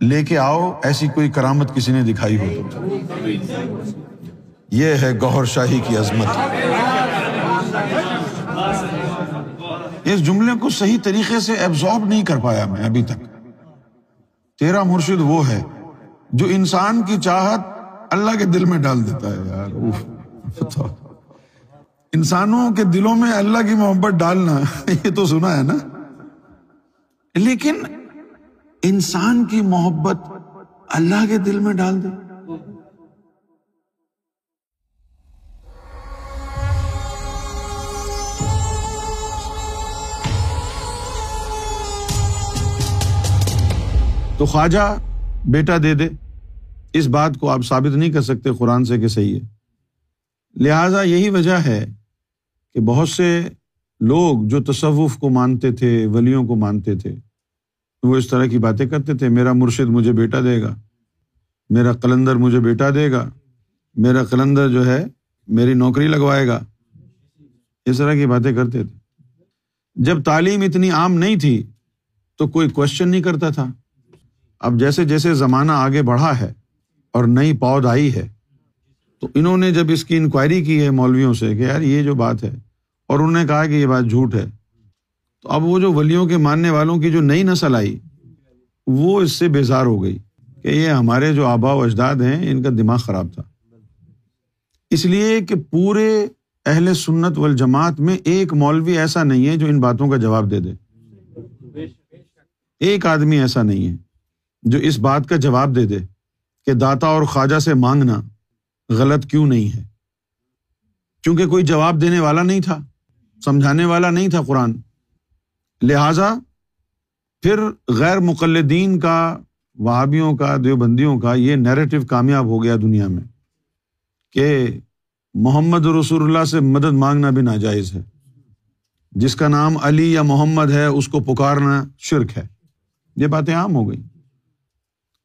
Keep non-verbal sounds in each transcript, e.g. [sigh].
لے کے آؤ، ایسی کوئی کرامت کسی نے دکھائی ہو۔ یہ ہے گوہر شاہی کی عظمت۔ اس جملے کو صحیح طریقے سے ایبزارب نہیں کر پایا میں ابھی تک۔ تیرا مرشد وہ ہے جو انسان کی چاہت اللہ کے دل میں ڈال دیتا ہے۔ یار انسانوں کے دلوں میں اللہ کی محبت ڈالنا، یہ تو سنا ہے نا۔ لیکن انسان کی محبت اللہ کے دل میں ڈال دے۔ تو خواجہ بیٹا دے دے۔ اس بات کو آپ ثابت نہیں کر سکتے قرآن سے کہ صحیح ہے۔ لہذا یہی وجہ ہے کہ بہت سے لوگ جو تصوف کو مانتے تھے، ولیوں کو مانتے تھے وہ اس طرح کی باتیں کرتے تھے، میرا مرشد مجھے بیٹا دے گا، میرا قلندر مجھے بیٹا دے گا، میرا قلندر جو ہے میری نوکری لگوائے گا، اس طرح کی باتیں کرتے تھے۔ جب تعلیم اتنی عام نہیں تھی تو کوئی کوشچن نہیں کرتا تھا۔ اب جیسے جیسے زمانہ آگے بڑھا ہے اور نئی پود آئی ہے، تو انہوں نے جب اس کی انکوائری کی ہے مولویوں سے کہ یار یہ جو بات ہے، اور انہوں نے کہا کہ یہ بات جھوٹ ہے تو اب وہ جو ولیوں کے ماننے والوں کی جو نئی نسل آئی، وہ اس سے بیزار ہو گئی کہ یہ ہمارے جو آبا و اجداد ہیں، ان کا دماغ خراب تھا۔ اس لیے کہ پورے اہل سنت والجماعت میں ایک مولوی ایسا نہیں ہے جو ان باتوں کا جواب دے دے۔ ایک آدمی ایسا نہیں ہے جو اس بات کا جواب دے دے کہ داتا اور خواجہ سے مانگنا غلط کیوں نہیں ہے؟ کیونکہ کوئی جواب دینے والا نہیں تھا، سمجھانے والا نہیں تھا قرآن۔ لہذا پھر غیر مقلدین کا، وہابیوں کا، دیوبندیوں کا یہ نیریٹو کامیاب ہو گیا دنیا میں کہ محمد رسول اللہ سے مدد مانگنا بھی ناجائز ہے۔ جس کا نام علی یا محمد ہے، اس کو پکارنا شرک ہے۔ یہ باتیں عام ہو گئی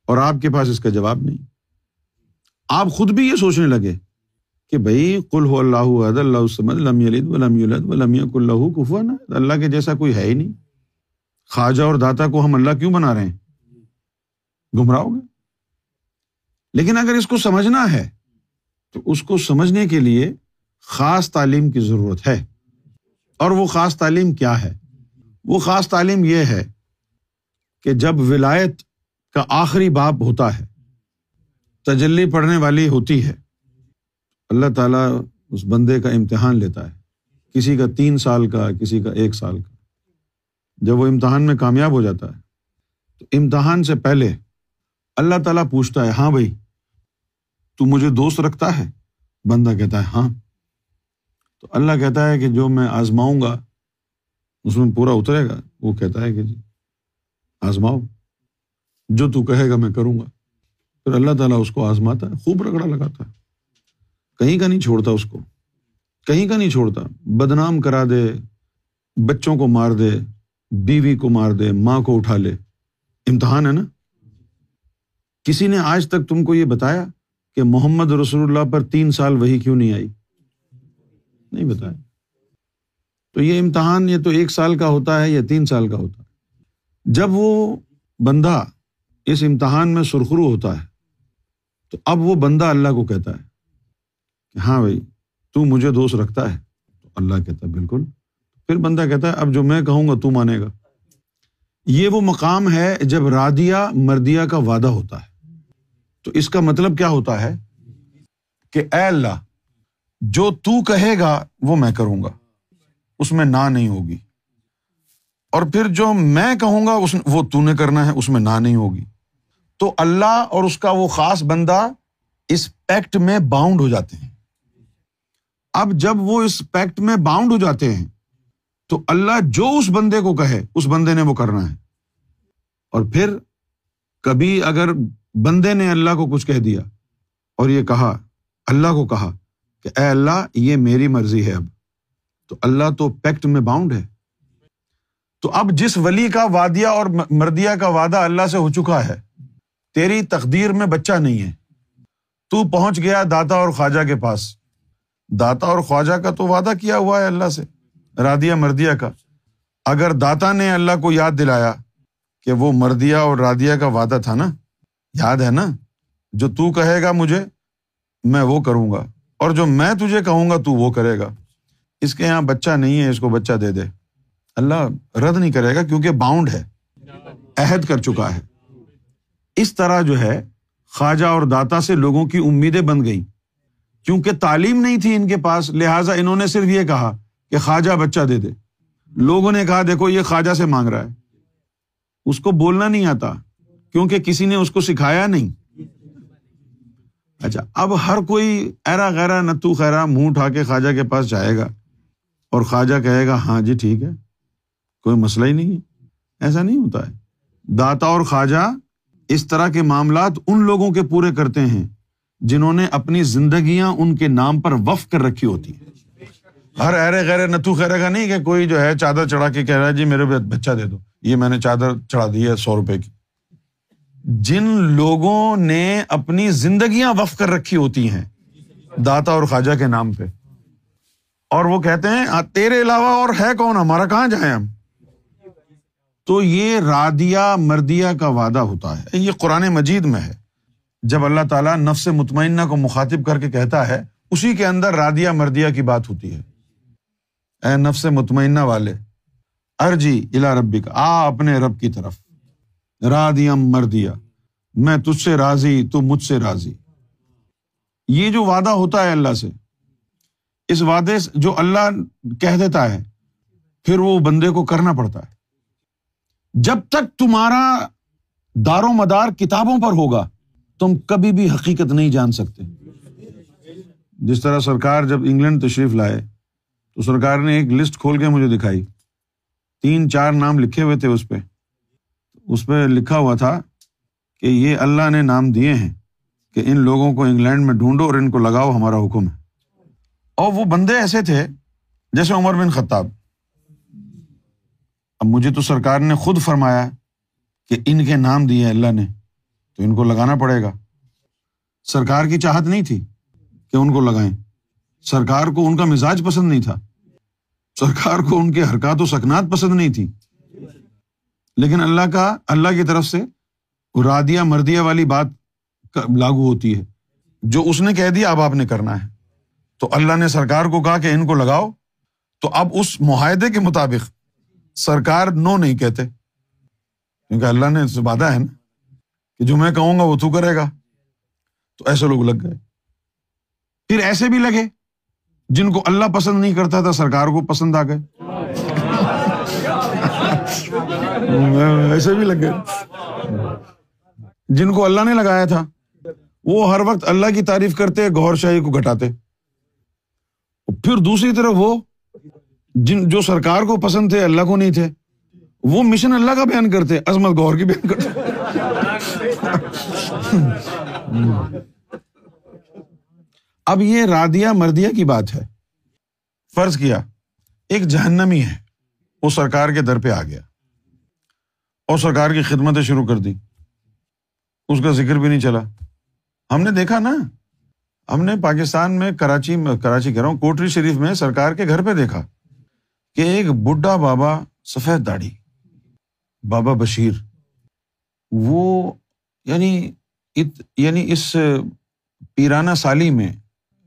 اور آپ کے پاس اس کا جواب نہیں۔ آپ خود بھی یہ سوچنے لگے کہ بھائی کل ہو اللہ عد اللہ کفن اللہ کے جیسا کوئی ہے ہی نہیں. خواجہ اور داتا کو ہم اللہ کیوں بنا رہے ہیں؟ گمراہ گے لیکن اگر اس کو سمجھنا ہے، تو اس کو سمجھنے کے لیے خاص تعلیم کی ضرورت ہے. اور وہ خاص تعلیم کیا ہے؟ وہ خاص تعلیم یہ ہے کہ جب ولایت کا آخری باپ ہوتا ہے، تجلی پڑھنے والی ہوتی ہے اللہ تعالیٰ اس بندے کا امتحان لیتا ہے۔ کسی کا تین سال کا، کسی کا ایک سال کا۔ جب وہ امتحان میں کامیاب ہو جاتا ہے، تو امتحان سے پہلے اللہ تعالیٰ پوچھتا ہے ہاں بھائی، تو مجھے دوست رکھتا ہے؟ بندہ کہتا ہے ہاں۔ تو اللہ کہتا ہے کہ جو میں آزماؤں گا، اس میں پورا اترے گا۔ وہ کہتا ہے کہ جی آزماؤ۔ جو تو کہے گا، میں کروں گا۔ پھر اللہ تعالیٰ اس کو آزماتا ہے، خوب رگڑا لگاتا ہے۔ کہیں کا نہیں چھوڑتا اس کو۔ کہیں کا نہیں چھوڑتا۔ بدنام کرا دے، بچوں کو مار دے، بیوی کو مار دے، ماں کو اٹھا لے۔ امتحان ہے نا؟ کسی نے آج تک تم کو یہ بتایا کہ محمد رسول اللہ پر تین سال وہی کیوں نہیں آئی؟ نہیں بتایا۔ تو یہ امتحان یہ تو ایک سال کا ہوتا ہے یا تین سال کا ہوتا ہے۔ جب وہ بندہ اس امتحان میں سرخرو ہوتا ہے، تو اب وہ بندہ اللہ کو کہتا ہے۔ کہ ہاں بھائی، تو مجھے دوست رکھتا ہے۔ تو اللہ کہتا ہے، بالکل۔ پھر بندہ کہتا ہے، اب جو میں کہوں گا، تو مانے گا۔ یہ وہ مقام ہے جب رادیا مردیا کا وعدہ ہوتا ہے۔ تو اس کا مطلب کیا ہوتا ہے؟ کہ اے اللہ، جو تو کہے گا، وہ میں کروں گا۔ اس میں نہ نہیں ہوگی۔ اور پھر جو میں کہوں گا، اس وہ تو نے کرنا ہے، اس میں نہ نہیں ہوگی۔ تو اللہ اور اس کا وہ خاص بندہ اس پیکٹ میں باؤنڈ ہو جاتے ہیں۔ اب جب وہ اس پیکٹ میں باؤنڈ ہو جاتے ہیں، تو اللہ جو اس بندے کو کہے، اس بندے نے وہ کرنا ہے۔ اور پھر کبھی اگر بندے نے اللہ کو کچھ کہہ دیا اور یہ کہا، اللہ کو کہا کہ اے اللہ، یہ میری مرضی ہے اب۔ تو اللہ تو پیکٹ میں باؤنڈ ہے۔ تو اب جس ولی کا وادیا اور مردیا کا وعدہ اللہ سے ہو چکا ہے، تیری تقدیر میں بچہ نہیں ہے۔ تو پہنچ گیا داتا اور خواجہ کے پاس۔ داتا اور خواجہ کا تو وعدہ کیا ہوا ہے اللہ سے رادیا مردیا کا۔ اگر داتا نے اللہ کو یاد دلایا کہ وہ مردیا اور رادیا کا وعدہ تھا نا، یاد ہے نا؟ جو تو کہے گا مجھے، میں وہ کروں گا۔ اور جو میں تجھے کہوں گا، تو وہ کرے گا۔ اس کے یہاں بچہ نہیں ہے، اس کو بچہ دے دے۔ اللہ رد نہیں کرے گا کیونکہ باؤنڈ ہے، عہد کر چکا ہے۔ اس طرح جو ہے، خواجہ اور داتا سے لوگوں کی امیدیں بن گئی کیونکہ تعلیم نہیں تھی ان کے پاس، لہٰذا انہوں نے صرف یہ کہا کہ خواجہ بچہ دے دے۔ لوگوں نے کہا، دیکھو، یہ خواجہ سے مانگ رہا ہے۔ اس کو بولنا نہیں آتا، کیونکہ کسی نے اس کو سکھایا نہیں۔ اچھا اب ہر کوئی ایرا غیرا، نتو خیرا، منہ اٹھا کے خواجہ کے پاس جائے گا اور خواجہ کہے گا ہاں جی ٹھیک ہے، کوئی مسئلہ ہی نہیں ہے۔ ایسا نہیں ہوتا ہے۔ داتا اور خواجہ اس طرح کے معاملات ان لوگوں کے پورے کرتے ہیں جنہوں نے اپنی زندگیاں ان کے نام پر وف کر رکھی ہوتی ہیں۔ ہر ایرے غیر نتو خیرے کا نہیں کہ کوئی جو ہے چادر چڑھا کے کہہ رہا ہے جی میرے بچہ دے دو۔ یہ میں نے چادر چڑھا دی ہے سو روپے کی۔ جن لوگوں نے اپنی زندگیاں وف کر رکھی ہوتی ہیں، داتا اور خواجہ کے نام پہ۔ اور وہ کہتے ہیں تیرے علاوہ اور ہے کون؟ ہمارا کہاں جائیں ہم؟ تو یہ رادیا مردیا کا وعدہ ہوتا ہے۔ یہ قرآن مجید میں ہے۔ جب اللہ تعالیٰ نفس مطمئنہ کو مخاطب کر کے کہتا ہے، اسی کے اندر رادیا مردیا کی بات ہوتی ہے۔ اے نفس مطمئنہ والے، ارجی الا ربی کا آ اپنے رب کی طرف۔ رادیم مردیا میں تجھ سے راضی، تو مجھ سے راضی۔ یہ جو وعدہ ہوتا ہے اللہ سے، اس وعدے جو اللہ کہہ دیتا ہے، پھر وہ بندے کو کرنا پڑتا ہے۔ جب تک تمہارا دار و مدار کتابوں پر ہوگا تم کبھی بھی حقیقت نہیں جان سکتے۔ جس طرح سرکار جب انگلینڈ تشریف لائے، تو سرکار نے ایک لسٹ کھول کے مجھے دکھائی۔ تین چار نام لکھے ہوئے تھے اس پہ۔ اس پہ لکھا ہوا تھا کہ یہ اللہ نے نام دیے ہیں کہ ان لوگوں کو انگلینڈ میں ڈھونڈو اور ان کو لگاؤ ہمارا حکم ہے۔ اور وہ بندے ایسے تھے جیسے عمر بن خطاب۔ اب مجھے تو سرکار نے خود فرمایا کہ ان کے نام دیے اللہ نے۔ تو ان کو لگانا پڑے گا۔ سرکار کی چاہت نہیں تھی کہ ان کو لگائیں۔ سرکار کو ان کا مزاج پسند نہیں تھا۔ سرکار کو ان کے حرکات و سکنات پسند نہیں تھی۔ لیکن اللہ کا، اللہ کی طرف سے رادیا مردیا والی بات لاگو ہوتی ہے۔ جو اس نے کہہ دیا، اب آپ نے کرنا ہے۔ تو اللہ نے سرکار کو کہا کہ ان کو لگاؤ۔ تو اب اس معاہدے کے مطابق سرکار نو نہیں کہتے۔ کیونکہ اللہ نے وعدہ ہے نا۔ کہ جو میں کہوں گا وہ تو کرے گا۔ تو ایسے لوگ لگ گئے۔ پھر ایسے بھی لگے جن کو اللہ پسند نہیں کرتا تھا، سرکار کو پسند آ گئے۔ ایسے بھی لگ گئے۔ جن کو اللہ نے لگایا تھا، وہ ہر وقت اللہ کی تعریف کرتے گور شاہی کو گھٹاتے۔ پھر دوسری طرف وہ جن جو سرکار کو پسند تھے، اللہ کو نہیں تھے، وہ مشن اللہ کا بیان کرتے، عظمت گور کی بیان کرتے۔ اب یہ رادیا مردیا کی بات ہے۔ فرض کیا، ایک جہنمی ہے۔ وہ سرکار کے در پہ آ گیا۔ اور سرکار کی خدمتیں شروع کر دی۔ اس کا ذکر بھی نہیں چلا۔ ہم نے دیکھا نا۔ ہم نے پاکستان میں کراچی میں، کراچی کہہ رہا ہوں، کوٹری شریف میں سرکار کے گھر پہ دیکھا کہ ایک بڈھا بابا سفید داڑھی، بابا بشیر۔ وہ یعنی یعنی اس پیرانہ سالی میں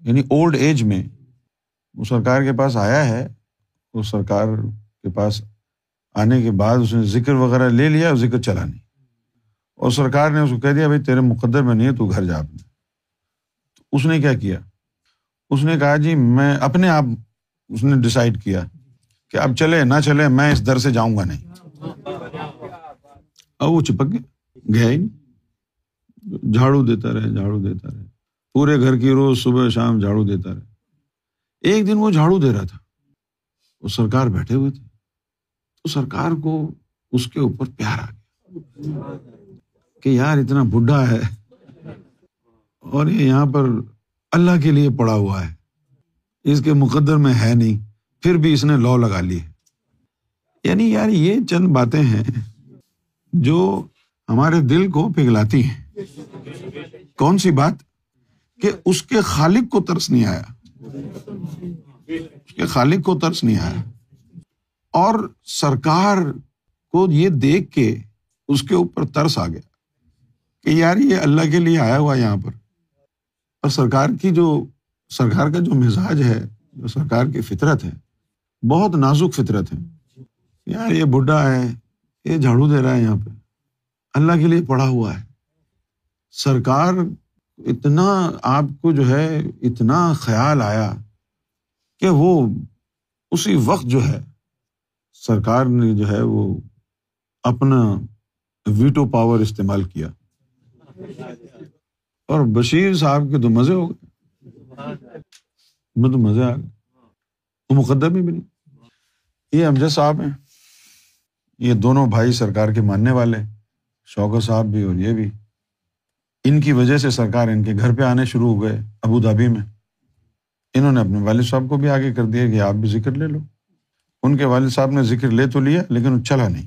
یعنی اولڈ ایج میں وہ سرکار کے پاس آیا ہے، وہ سرکار کے پاس آنے کے بعد اس نے ذکر وغیرہ لے لیا، اور ذکر چلا نہیں اور سرکار نے اس کو کہہ دیا، بھائی تیرے مقدر میں نہیں ہے، تو گھر جا اپنے۔ اس نے کیا کیا؟ اس نے کہا جی میں اپنے آپ اس نے ڈسائڈ کیا کہ اب چلے، نہ چلے، میں اس در سے جاؤں گا نہیں۔ اب وہ چپک گیا گیا ہی نہیں۔ جھاڑو دیتا رہے، جھاڑو دیتا رہے۔ پورے گھر کی روز صبح شام جھاڑو دیتا رہے۔ ایک دن وہ جھاڑو دے رہا تھا۔ وہ سرکار بیٹھے ہوئے تھے۔ تو سرکار کو اس کے اوپر پیار آ گیا۔ کہ یار اتنا بڈھا ہے۔ اور یہ یہاں پر اللہ کے لیے پڑا ہوا ہے۔ اس کے مقدر میں ہے نہیں۔ پھر بھی اس نے لو لگا لی ہے۔ یعنی یار یہ چند باتیں ہیں جو ہمارے دل کو پگھلاتی ہیں۔ کون سی بات؟ کہ اس کے خالق کو ترس نہیں آیا۔ اس کے خالق کو ترس نہیں آیا۔ اور سرکار کو یہ دیکھ کے اس کے اوپر ترس آ گیا کہ یار یہ اللہ کے لیے آیا ہوا یہاں پر۔ اور سرکار کی جو سرکار کا جو مزاج ہے، جو سرکار کی فطرت ہے، بہت نازک فطرت ہے۔ یار یہ بڈھا ہے، یہ جھاڑو دے رہا ہے یہاں پہ اللہ کے لیے پڑھا ہوا ہے۔ سرکار اتنا آپ کو جو ہے اتنا خیال آیا کہ وہ اسی وقت جو ہے سرکار نے جو ہے وہ اپنا ویٹو پاور استعمال کیا۔ اور بشیر صاحب کے تو مزے ہو گئے۔ میں تو مزے آ گئے۔ وہ مقدم بھی نہیں۔ یہ امجد صاحب ہیں۔ یہ دونوں بھائی سرکار کے ماننے والے شوکر صاحب بھی اور یہ بھی۔ ان کی وجہ سے سرکار ان کے گھر پہ آنے شروع ہو گئے ابو دھابی میں۔ انہوں نے اپنے والد صاحب کو بھی آگے کر دیا کہ آپ بھی ذکر لے لو۔ ان کے والد صاحب نے ذکر لے تو لیا لیکن چلا نہیں۔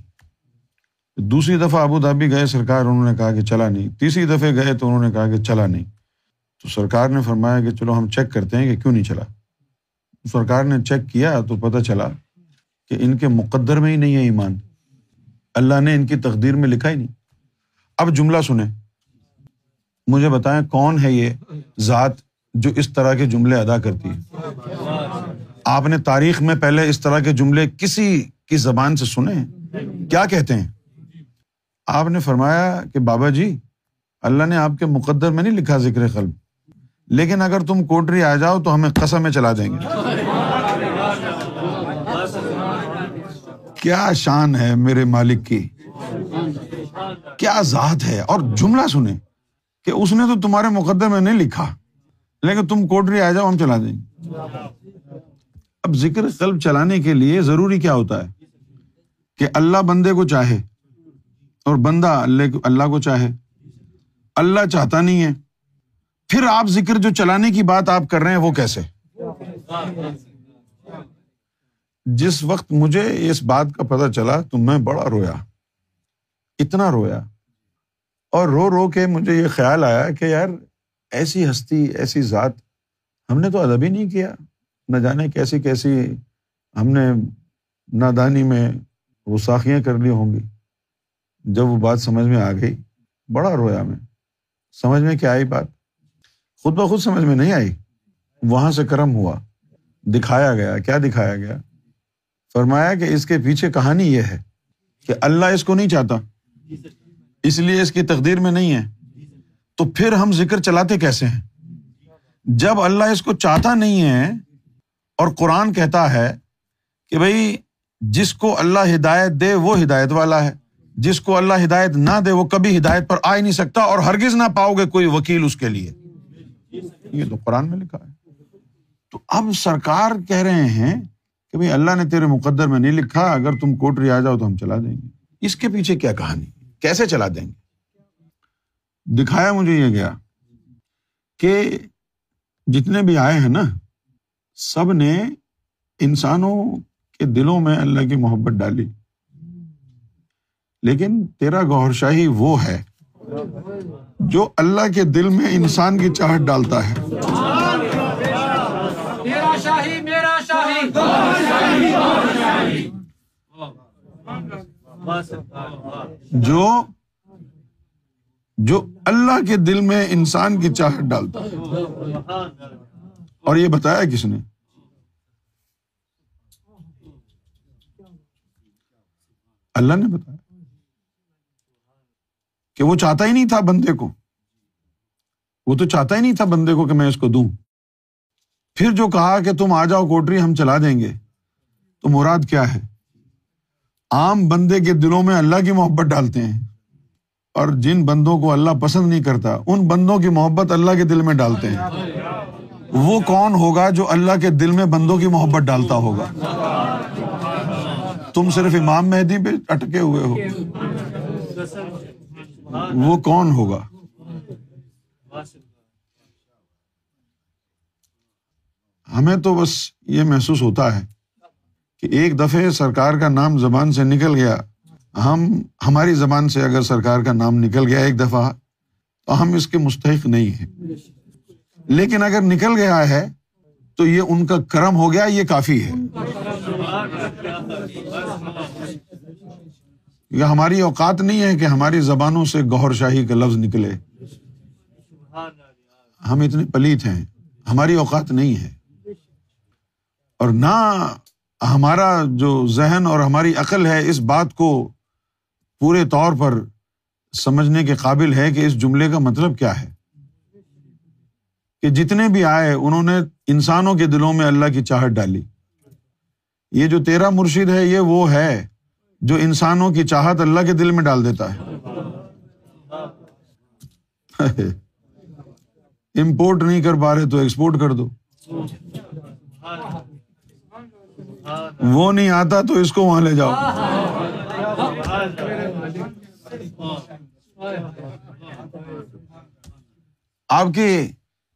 دوسری دفعہ ابو دھابی گئے سرکار، انہوں نے کہا کہ چلا نہیں۔ تیسری دفعہ گئے تو انہوں نے کہا کہ چلا نہیں۔ تو سرکار نے فرمایا کہ چلو ہم چیک کرتے ہیں کہ کیوں نہیں چلا۔ سرکار نے چیک کیا تو پتہ چلا کہ ان کے مقدر میں ہی نہیں ہے ایمان۔ اللہ نے ان کی تقدیر میں لکھا ہی نہیں۔ اب جملہ سنیں۔ مجھے بتائیں کون ہے یہ ذات جو اس طرح کے جملے ادا کرتی ہے؟ آپ نے تاریخ میں پہلے اس طرح کے جملے کسی کی زبان سے سنے کیا کہتے ہیں؟ آپ نے فرمایا کہ بابا جی اللہ نے آپ کے مقدر میں نہیں لکھا ذکر قلب، لیکن اگر تم کوٹری آ جاؤ تو ہمیں قسم میں چلا دیں گے۔ کیا شان ہے میرے مالک کی، کیا ذات ہے، اور جملہ سنیں۔ کہ اس نے تو تمہارے مقدر میں نہیں لکھا۔ لیکن تم کوٹری آ جاؤ، ہم چلا دیں۔ گے اب ذکر قلب چلانے کے لیے ضروری کیا ہوتا ہے؟ کہ اللہ بندے کو چاہے اور بندہ اللہ اللہ کو چاہے۔ اللہ چاہتا نہیں ہے۔ پھر آپ ذکر جو چلانے کی بات آپ کر رہے ہیں وہ کیسے؟ جس وقت مجھے اس بات کا پتا چلا تو میں بڑا رویا۔ اتنا رویا۔ اور رو رو کے مجھے یہ خیال آیا کہ یار ایسی ہستی، ایسی ذات ہم نے تو ادب ہی نہیں کیا۔ نہ جانے کیسی کیسی ہم نے نادانی میں وہ ساخیاں کر لی ہوں گی۔ جب وہ بات سمجھ میں آ گئی، بڑا رویا میں۔ سمجھ میں کیا آئی بات؟ خود بخود سمجھ میں نہیں آئی۔ وہاں سے کرم ہوا۔ دکھایا گیا۔ کیا دکھایا گیا؟ فرمایا کہ اس کے پیچھے کہانی یہ ہے کہ اللہ اس کو نہیں چاہتا۔ اس لیے اس کی تقدیر میں نہیں ہے۔ تو پھر ہم ذکر چلاتے کیسے ہیں؟ جب اللہ اس کو چاہتا نہیں ہے اور قرآن کہتا ہے کہ بھائی، جس کو اللہ ہدایت دے وہ ہدایت والا ہے، جس کو اللہ ہدایت نہ دے وہ کبھی ہدایت پر آ ہی نہیں سکتا اور ہرگز نہ پاؤ گے کوئی وکیل اس کے لیے۔ یہ تو قرآن میں لکھا ہے۔ تو اب سرکار کہہ رہے ہیں کہ بھائی، اللہ نے تیرے مقدر میں نہیں لکھا، اگر تم کوٹری آ جاؤ تو ہم چلا دیں گے۔ اس کے پیچھے کیا کہانی؟ کیسے چلا دیں گے؟ دکھایا مجھے یہ گیا کہ جتنے بھی آئے ہیں نا، سب نے انسانوں کے دلوں میں اللہ کی محبت ڈالی۔ لیکن تیرا گور شاہی وہ ہے جو اللہ کے دل میں انسان کی چاہت ڈالتا ہے۔ جو جو اللہ کے دل میں انسان کی چاہت ڈالتا ہے۔ اور یہ بتایا کس نے؟ اللہ نے بتایا۔ کہ وہ چاہتا ہی نہیں تھا بندے کو۔ وہ تو چاہتا ہی نہیں تھا بندے کو کہ میں اس کو دوں۔ پھر جو کہا کہ تم آ جاؤ کوٹری، ہم چلا دیں گے۔ تو مراد کیا ہے؟ عام بندے کے دلوں میں اللہ کی محبت ڈالتے ہیں اور جن بندوں کو اللہ پسند نہیں کرتا، ان بندوں کی محبت اللہ کے دل میں ڈالتے ہیں۔ وہ کون ہوگا جو اللہ کے دل میں بندوں کی محبت ڈالتا ہوگا؟ تم صرف امام مہدی پہ اٹکے ہوئے ہو۔ وہ کون ہوگا؟ ہمیں تو بس یہ محسوس ہوتا ہے۔ کہ ایک دفعہ سرکار کا نام زبان سے نکل گیا۔ ہم، ہماری زبان سے اگر سرکار کا نام نکل گیا ایک دفعہ، تو ہم اس کے مستحق نہیں ہیں۔ لیکن اگر نکل گیا ہے، تو یہ ان کا کرم ہو گیا، یہ کافی ہے۔ یہ ہماری اوقات نہیں ہے کہ ہماری زبانوں سے گور شاہی کا لفظ نکلے۔ ہم اتنے پلیت ہیں، ہماری اوقات نہیں ہے۔ اور نہ ہمارا جو ذہن اور ہماری عقل ہے اس بات کو پورے طور پر سمجھنے کے قابل ہے کہ اس جملے کا مطلب کیا ہے۔ کہ جتنے بھی آئے، انہوں نے انسانوں کے دلوں میں اللہ کی چاہت ڈالی۔ یہ جو تیرا مرشد ہے، یہ وہ ہے جو انسانوں کی چاہت اللہ کے دل میں ڈال دیتا ہے۔ [laughs] امپورٹ نہیں کر پا رہے تو ایکسپورٹ کر دو۔ وہ نہیں آتا تو اس کو وہاں لے جاؤ۔ آپ کے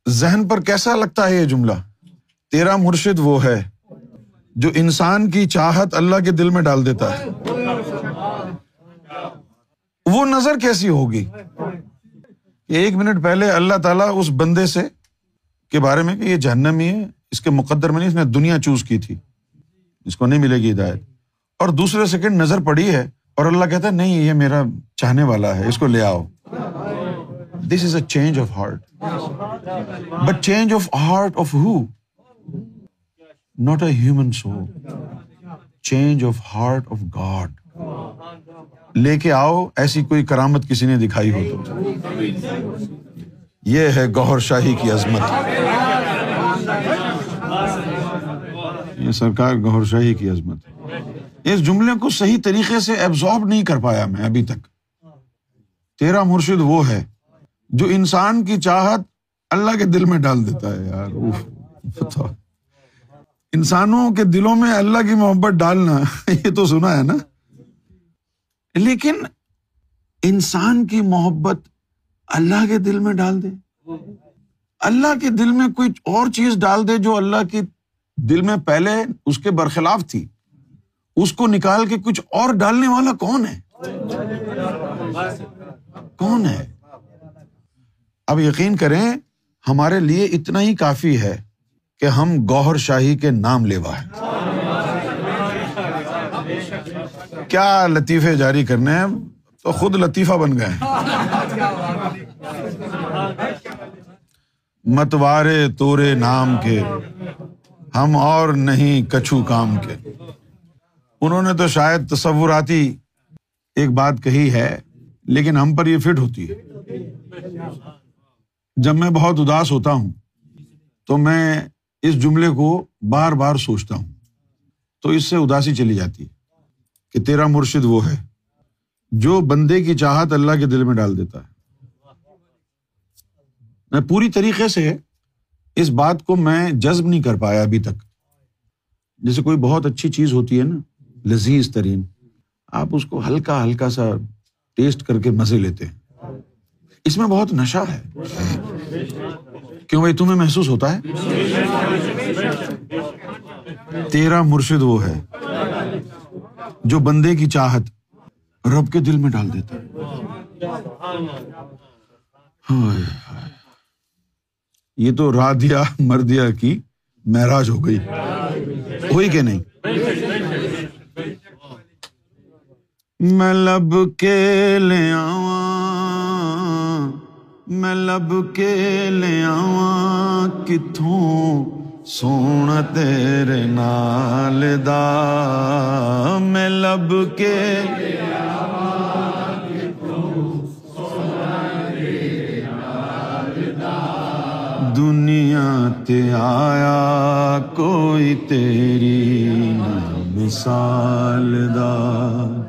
ذہن پر کیسا لگتا ہے یہ جملہ؟ تیرا مرشد وہ ہے جو انسان کی چاہت اللہ کے دل میں ڈال دیتا ہے۔ وہ نظر کیسی ہوگی؟ ایک منٹ پہلے اللہ تعالیٰ اس بندے سے کے بارے میں کہ یہ جہنمی ہے، اس کے مقدر میں نہیں، اس نے دنیا چوز کی تھی۔ اس کو نہیں ملے گی ہدایت۔ اور دوسرے سیکنڈ نظر پڑی ہے اور اللہ کہتا ہے، نہیں، یہ میرا چاہنے والا ہے، اس کو لے آؤ۔ This is a change of heart but change of heart of who not a human so change of heart of God لے کے آؤ، ایسی کوئی کرامت کسی نے دکھائی ہو تو۔ یہ ہے گوہر شاہی کی عظمت۔ یہ سرکار گوہر شاہی کی عظمت۔ اس جملے کو صحیح طریقے سے ایبزارب نہیں کر پایا میں ابھی تک۔ تیرا مرشد وہ ہے جو انسان کی چاہت اللہ کے دل میں ڈال دیتا ہے۔ یار انسانوں کے دلوں میں اللہ کی محبت ڈالنا، یہ تو سنا ہے نا۔ لیکن انسان کی محبت اللہ کے دل میں ڈال دے۔ اللہ کے دل میں کوئی اور چیز ڈال دے جو اللہ کی دل میں پہلے اس کے برخلاف تھی۔ اس کو نکال کے کچھ اور ڈالنے والا کون ہے؟ کون ہے؟ اب یقین کریں، ہمارے لیے اتنا ہی کافی ہے کہ ہم گوہر شاہی کے نام لیوا ہے کیا لطیفے جاری کرنے ہیں؟ تو خود لطیفہ بن گئے متوارے تورے نام کے ہم اور نہیں کچھو کام کے۔ انہوں نے تو شاید تصوراتی ایک بات کہی ہے، لیکن ہم پر یہ فٹ ہوتی ہے۔ جب میں بہت اداس ہوتا ہوں، تو میں اس جملے کو بار بار سوچتا ہوں۔ تو اس سے اداسی چلی جاتی ہے کہ تیرا مرشد وہ ہے جو بندے کی چاہت اللہ کے دل میں ڈال دیتا ہے۔ میں پوری طریقے سے اس بات کو میں جذب نہیں کر پایا ابھی تک۔ جیسے کوئی بہت اچھی چیز ہوتی ہے نا، لذیذ ترین، آپ اس کو ہلکا ہلکا سا ٹیسٹ کر کے مزے لیتے ہیں۔ اس میں بہت نشہ ہے۔ کیوں بھائی، تمہیں محسوس ہوتا ہے؟ تیرا مرشد وہ ہے جو بندے کی چاہت رب کے دل میں ڈال دیتا یہ تو رادیا مردیا کی معراج ہو گئی۔ ہوئی کہ نہیں؟ میں لب کے لے میں لب کے لے کتوں سونا تیرے نال دا۔ میں لب کے دنیا تے آیا، کوئی تیری مثال دا۔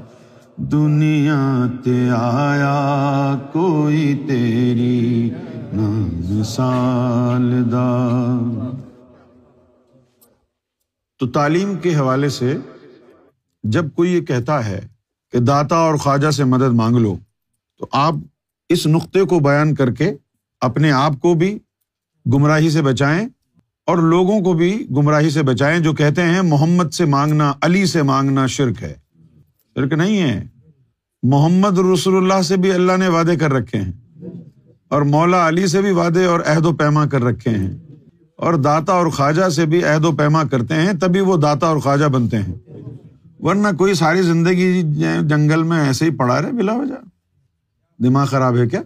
دنیا تے آیا، کوئی تیری مثال دا۔ تو تعلیم کے حوالے سے جب کوئی یہ کہتا ہے کہ داتا اور خواجہ سے مدد مانگ لو، تو آپ اس نقطے کو بیان کر کے اپنے آپ کو بھی گمراہی سے بچائیں اور لوگوں کو بھی گمراہی سے بچائیں جو کہتے ہیں محمد سے مانگنا، علی سے مانگنا شرک ہے۔ شرک نہیں ہے۔ محمد رسول اللہ سے بھی اللہ نے وعدے کر رکھے ہیں اور مولا علی سے بھی وعدے اور عہد و پیما کر رکھے ہیں۔ اور داتا اور خواجہ سے بھی عہد و پیما کرتے ہیں، تبھی وہ داتا اور خواجہ بنتے ہیں۔ ورنہ کوئی ساری زندگی جنگل میں ایسے ہی پڑا رہے بلا وجہ۔ دماغ خراب ہے کیا؟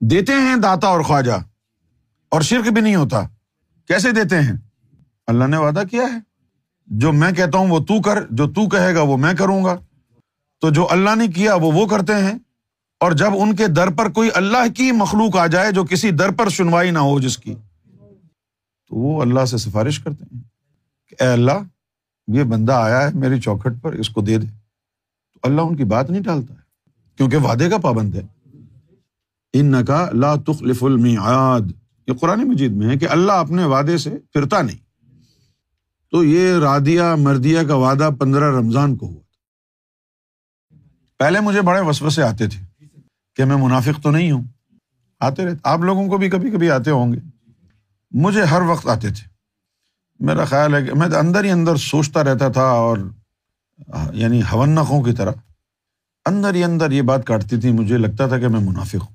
دیتے ہیں داتا اور خواجہ۔ اور شرک بھی نہیں ہوتا۔ کیسے دیتے ہیں؟ اللہ نے وعدہ کیا ہے۔ جو میں کہتا ہوں وہ تو کر، جو تو کہے گا وہ میں کروں گا۔ تو جو اللہ نے کیا وہ وہ کرتے ہیں۔ اور جب ان کے در پر کوئی اللہ کی مخلوق آ جائے جو کسی در پر سنوائی نہ ہو جس کی، تو وہ اللہ سے سفارش کرتے ہیں کہ اے اللہ، یہ بندہ آیا ہے میری چوکھٹ پر، اس کو دے دے۔ تو اللہ ان کی بات نہیں ٹالتا ہے، کیونکہ وعدے کا پابند ہے۔ ان نقا لا تخلف المیعاد یہ قرآن مجید میں ہے کہ اللہ اپنے وعدے سے پھرتا نہیں۔ تو یہ رادیا مردیا کا وعدہ پندرہ رمضان کو ہوا تھا۔ پہلے مجھے بڑے وسوسے آتے تھے کہ میں منافق تو نہیں ہوں۔ آتے رہتے۔ آپ لوگوں کو بھی کبھی کبھی آتے ہوں گے۔ مجھے ہر وقت آتے تھے۔ میرا خیال ہے کہ میں اندر ہی اندر سوچتا رہتا تھا اور یعنی ہونخوں کی طرح اندر ہی اندر یہ بات کاٹتی تھی۔ مجھے لگتا تھا کہ میں منافق ہوں۔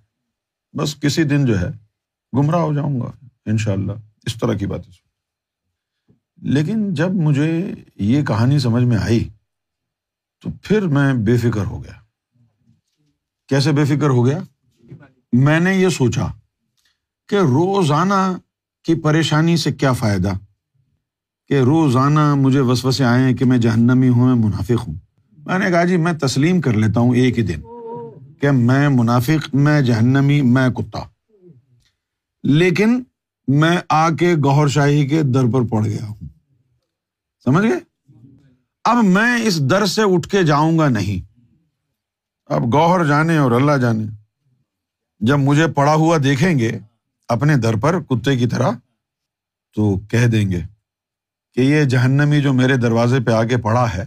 بس کسی دن جو ہے گمراہ ہو جاؤں گا ان شاء اللہ اس طرح کی باتیں لیکن جب مجھے یہ کہانی سمجھ میں آئی، تو پھر میں بے فکر ہو گیا۔ کیسے بے فکر ہو گیا؟ میں نے یہ سوچا کہ روزانہ کی پریشانی سے کیا فائدہ؟ کہ روزانہ مجھے وسوسے آئے کہ میں جہنمی ہوں، میں منافق ہوں۔ میں نے کہا جی میں تسلیم کر لیتا ہوں ایک ہی دن کہ میں منافق، میں جہنمی، میں کتا۔ لیکن میں آ کے گور شاہی کے در پر پڑ گیا ہوں۔ سمجھ گئے؟ اب میں اس در سے اٹھ کے جاؤں گا نہیں۔ اب گوہر جانے اور اللہ جانے۔ جب مجھے پڑا ہوا دیکھیں گے اپنے در پر کتے کی طرح، تو کہہ دیں گے کہ یہ جہنمی جو میرے دروازے پہ آگے پڑا ہے،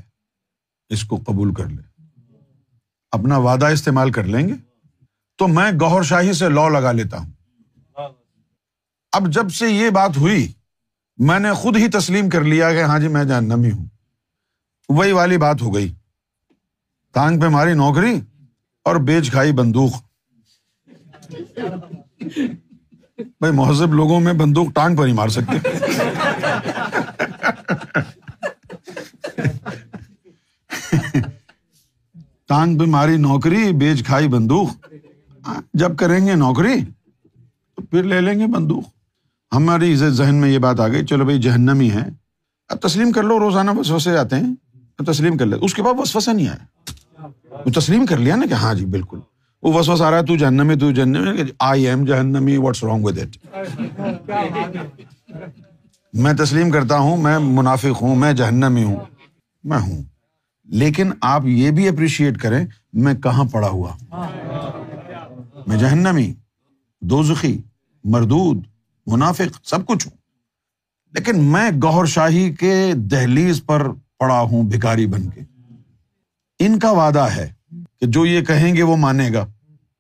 اس کو قبول کر لے۔ اپنا وعدہ استعمال کر لیں گے، تو میں گوہر شاہی سے لو لگا لیتا ہوں۔ اب جب سے یہ بات ہوئی، میں نے خود ہی تسلیم کر لیا کہ ہاں جی میں جہنمی ہوں۔ وہی والی بات ہو گئی۔ ٹانگ پہ ماری نوکری اور بیچ کھائی بندوق۔ بھائی، مہذب لوگوں میں بندوق ٹانگ پر ہی مار سکتے۔ ٹانگ پہ ماری نوکری، بیچ کھائی بندوق۔ جب کریں گے نوکری، تو پھر لے لیں گے بندوق۔ ہماری ذہن میں یہ بات آ گئی، چلو بھائی جہنمی ہے، اب تسلیم کر لو، روزانہ وسوسے آتے ہیں تسلیم کر لے۔ اس کے بعد وسوسہ نہیں آیا۔ وہ تسلیم کر لیا نا کہ ہاں جی بالکل۔ وہ وسوس آ رہا ہے، تو جہنمی تو جہنمی۔ آئی جی، ایم جہنمی واٹس رانگ ود اٹ میں تسلیم کرتا ہوں، میں منافق ہوں، میں جہنمی ہوں، میں ہوں۔ لیکن آپ یہ بھی اپریشیٹ کریں، میں کہاں پڑا ہوا؟ میں جہنمی دو زخی مردود۔ منافق، سب کچھ ہوں۔ لیکن میں گور شاہی کے دہلیز پر پڑا ہوں، بھکاری بن کے۔ ان کا وعدہ ہے کہ جو یہ کہیں گے وہ مانے گا۔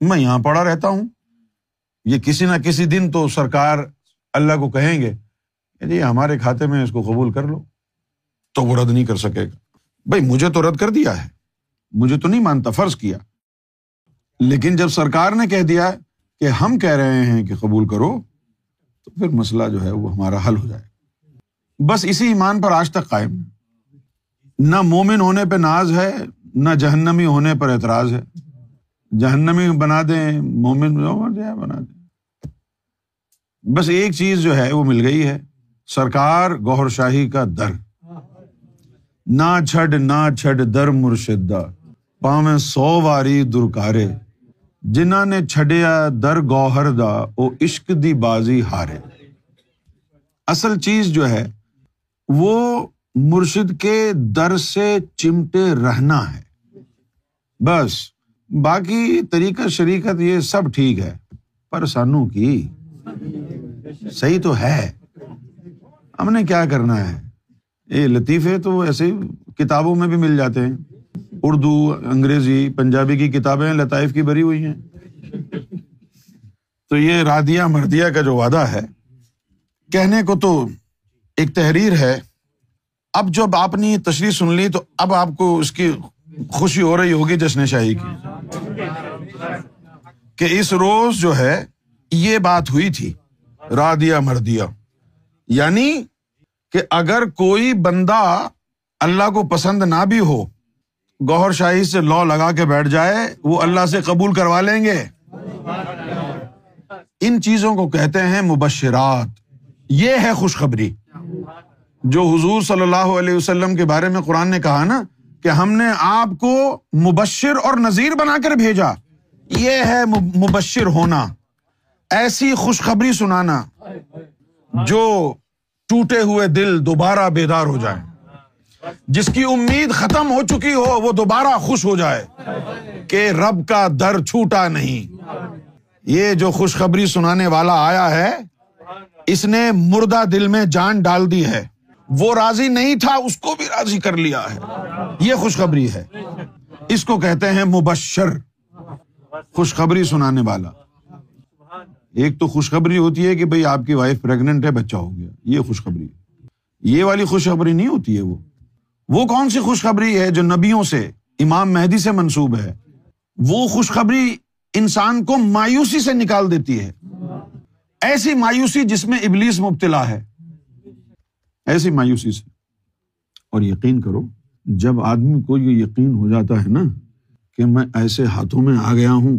میں یہاں پڑا رہتا ہوں۔ یہ کسی نہ کسی دن تو سرکار اللہ کو کہیں گے جی ہمارے کھاتے میں اس کو قبول کر لو، تو وہ رد نہیں کر سکے گا۔ بھائی، مجھے تو رد کر دیا ہے۔ مجھے تو نہیں مانتا، فرض کیا۔ لیکن جب سرکار نے کہہ دیا کہ ہم کہہ رہے ہیں کہ قبول کرو تو پھر مسئلہ جو ہے وہ ہمارا حل ہو جائے بس اسی ایمان پر آج تک قائم نہ مومن ہونے پہ ناز ہے، نہ جہنمی ہونے پر اعتراض ہے۔ جہنمی بنا دیں، مومن بنا دیں۔ بس ایک چیز جو ہے وہ مل گئی ہے، سرکار گوہر شاہی کا در۔ نہ چھڈ نہ چھڈ در مرشدہ۔ پاویں سو واری درکارے۔ جنہ نے چھڈیا در گوہر دا، او عشق دی بازی ہارے۔ اصل چیز جو ہے، وہ مرشد کے در سے چمٹے رہنا ہے۔ بس، باقی طریقہ شریکت یہ سب ٹھیک ہے، پر سانو کی؟ صحیح تو ہے۔ ہم نے کیا کرنا ہے؟ یہ لطیفے تو ایسے ہی کتابوں میں بھی مل جاتے ہیں۔ اردو، انگریزی، پنجابی کی کتابیں لطائف کی بری ہوئی ہیں۔ تو یہ رادیا مردیا کا جو وعدہ ہے، کہنے کو تو ایک تحریر ہے۔ اب جب آپ نے تشریح سن لی، تو اب آپ کو اس کی خوشی ہو رہی ہوگی جشن شاہی کی۔ کہ اس روز جو ہے، یہ بات ہوئی تھی رادیا مردیا یعنی کہ اگر کوئی بندہ اللہ کو پسند نہ بھی ہو گوہر شاہی سے لو لگا کے بیٹھ جائے، وہ اللہ سے قبول کروا لیں گے۔ ان چیزوں کو کہتے ہیں مبشرات۔ یہ ہے خوشخبری۔ جو حضور صلی اللہ علیہ وسلم کے بارے میں قرآن نے کہا نا کہ ہم نے آپ کو مبشر اور نذیر بنا کر بھیجا۔ یہ ہے مبشر ہونا۔ ایسی خوشخبری سنانا جو ٹوٹے ہوئے دل دوبارہ بیدار ہو جائے۔ جس کی امید ختم ہو چکی ہو، وہ دوبارہ خوش ہو جائے کہ رب کا در چھوٹا نہیں۔ یہ جو خوشخبری سنانے والا آیا ہے، اس نے مردہ دل میں جان ڈال دی ہے۔ وہ راضی نہیں تھا، اس کو بھی راضی کر لیا ہے۔ یہ خوشخبری ہے۔ اس کو کہتے ہیں مبشر۔ خوشخبری سنانے والا۔ ایک تو خوشخبری ہوتی ہے کہ بھائی آپ کی وائف پریگنٹ ہے، بچہ ہو گیا۔ یہ خوشخبری یہ والی خوشخبری نہیں ہوتی ہے وہ۔ وہ کون سی خوشخبری ہے جو نبیوں سے، امام مہدی سے منسوب ہے؟ وہ خوشخبری انسان کو مایوسی سے نکال دیتی ہے۔ ایسی مایوسی جس میں ابلیس مبتلا ہے۔ ایسی مایوسی سے۔ اور یقین کرو، جب آدمی کو یہ یقین ہو جاتا ہے نا کہ میں ایسے ہاتھوں میں آ گیا ہوں،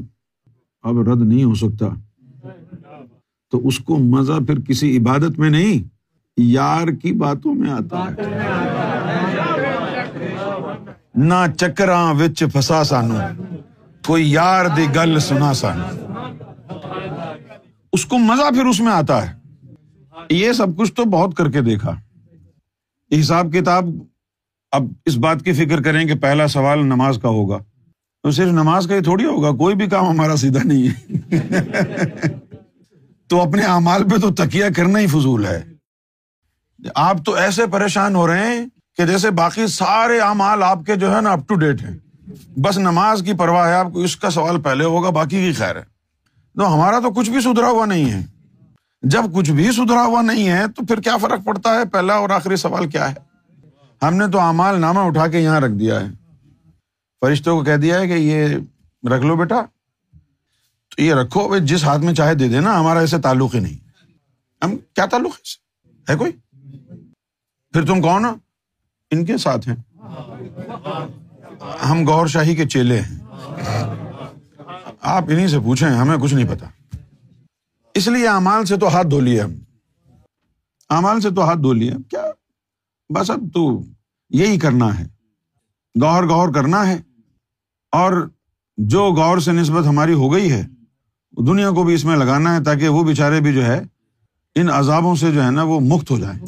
اب رد نہیں ہو سکتا۔ تو اس کو مزہ پھر کسی عبادت میں نہیں، یار کی باتوں میں آتا ہے۔ نہ چکراں وچ پھسا سانو کوئی یار دی گل سنا سانو اس کو مزہ پھر اس میں آتا ہے یہ سب کچھ تو بہت کر کے دیکھا حساب کتاب اب اس بات کی فکر کریں کہ پہلا سوال نماز کا ہوگا تو صرف نماز کا ہی تھوڑی ہوگا کوئی بھی کام ہمارا سیدھا نہیں ہے تو اپنے اعمال پہ تو تکیہ کرنا ہی فضول ہے آپ تو ایسے پریشان ہو رہے ہیں کہ جیسے باقی سارے اعمال آپ کے جو ہے نا اپ ٹو ڈیٹ ہیں۔ بس نماز کی پرواہ ہے، آپ کو اس کا سوال پہلے ہوگا، باقی کی خیر ہے۔ تو ہمارا تو کچھ بھی سدھرا ہوا نہیں ہے۔ جب کچھ بھی سدھرا ہوا نہیں ہے، تو پھر کیا فرق پڑتا ہے؟ پہلا اور آخری سوال کیا ہے؟ ہم نے تو امال نامہ اٹھا کے یہاں رکھ دیا ہے۔ فرشتوں کو کہہ دیا ہے کہ یہ رکھ لو بیٹا۔ تو یہ رکھو بھائی جس ہاتھ میں چاہے دے دینا، ہمارا ایسے تعلق ہی نہیں۔ ہم، کیا تعلق ہے کوئی؟ پھر تم کون ہو؟ ان کے ساتھ ہیں۔ ہم گور شاہی کے چیلے ہیں۔ آپ انہیں سے پوچھیں، ہمیں کچھ نہیں پتا۔ اس لیے امال سے تو ہاتھ دھو لیے ہم۔ امال سے تو ہاتھ دھو لیے۔ کیا؟ بس اب تو یہی کرنا ہے۔ گور گور کرنا ہے۔ اور جو گور سے نسبت ہماری ہو گئی ہے، دنیا کو بھی اس میں لگانا ہے تاکہ وہ بےچارے بھی جو ہے ان عذابوں سے جو ہے نا وہ مکت ہو جائیں۔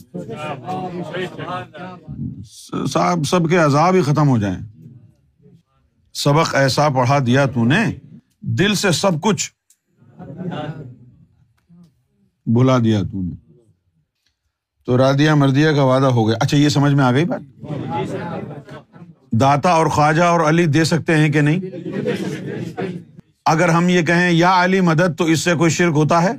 سب کے عذاب ہی ختم ہو جائیں۔ سبق ایسا پڑھا دیا تو نے، دل سے سب کچھ بلا دیا تو نے۔ تو رادیا مردیا کا وعدہ ہو گیا۔ اچھا یہ سمجھ میں آ گئی بات؟ داتا اور خواجہ اور علی دے سکتے ہیں کہ نہیں؟ اگر ہم یہ کہیں یا علی مدد تو اس سے کوئی شرک ہوتا ہے؟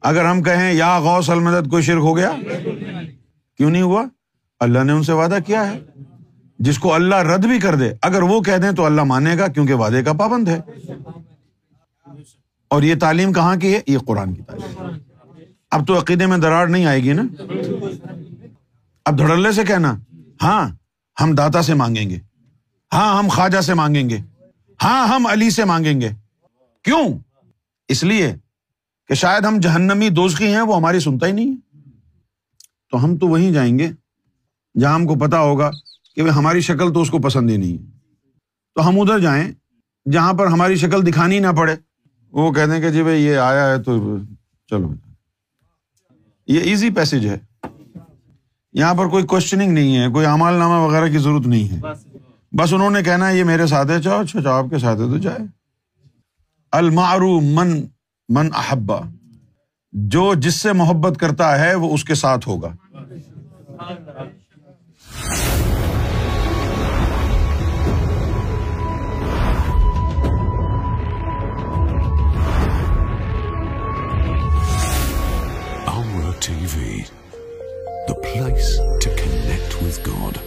اگر ہم کہیں یا غوث المدد کوئی شرک ہو گیا، کیوں نہیں ہوا؟ اللہ نے ان سے وعدہ کیا ہے۔ جس کو اللہ رد بھی کر دے، اگر وہ کہہ دیں تو اللہ مانے گا، کیونکہ وعدے کا پابند ہے۔ اور یہ تعلیم کہاں کی ہے؟ یہ قرآن کی تعلیم۔ اب تو عقیدے میں دراڑ نہیں آئے گی نا؟ اب دھڑلے سے کہنا ہاں ہم داتا سے مانگیں گے۔ ہاں ہم خواجہ سے مانگیں گے۔ ہاں ہم علی سے مانگیں گے۔ کیوں؟ اس لیے کہ شاید ہم جہنمی دوستی ہیں، وہ ہماری سنتا ہی نہیں ہے۔ تو ہم تو وہیں جائیں گے، جہاں ہم کو پتا ہوگا کہ ہماری شکل تو اس کو پسند ہی نہیں ہے۔ تو ہم ادھر جائیں، جہاں پر ہماری شکل دکھانی نہ پڑے۔ وہ کہتے ہیں کہ جی بھائی، یہ آیا ہے تو چلو۔ یہ ایزی پیسج ہے۔ یہاں پر کوئی کوشچننگ نہیں ہے، کوئی امال نامہ وغیرہ کی ضرورت نہیں ہے۔ بس انہوں نے کہنا یہ میرے ساتھ ہے، چاہو اچھا چاہو، آپ کے ساتھ ہے تو جائے۔ المارو من من احبا جو جس سے محبت کرتا ہے وہ اس کے ساتھ ہوگا۔ TV the place to connect with God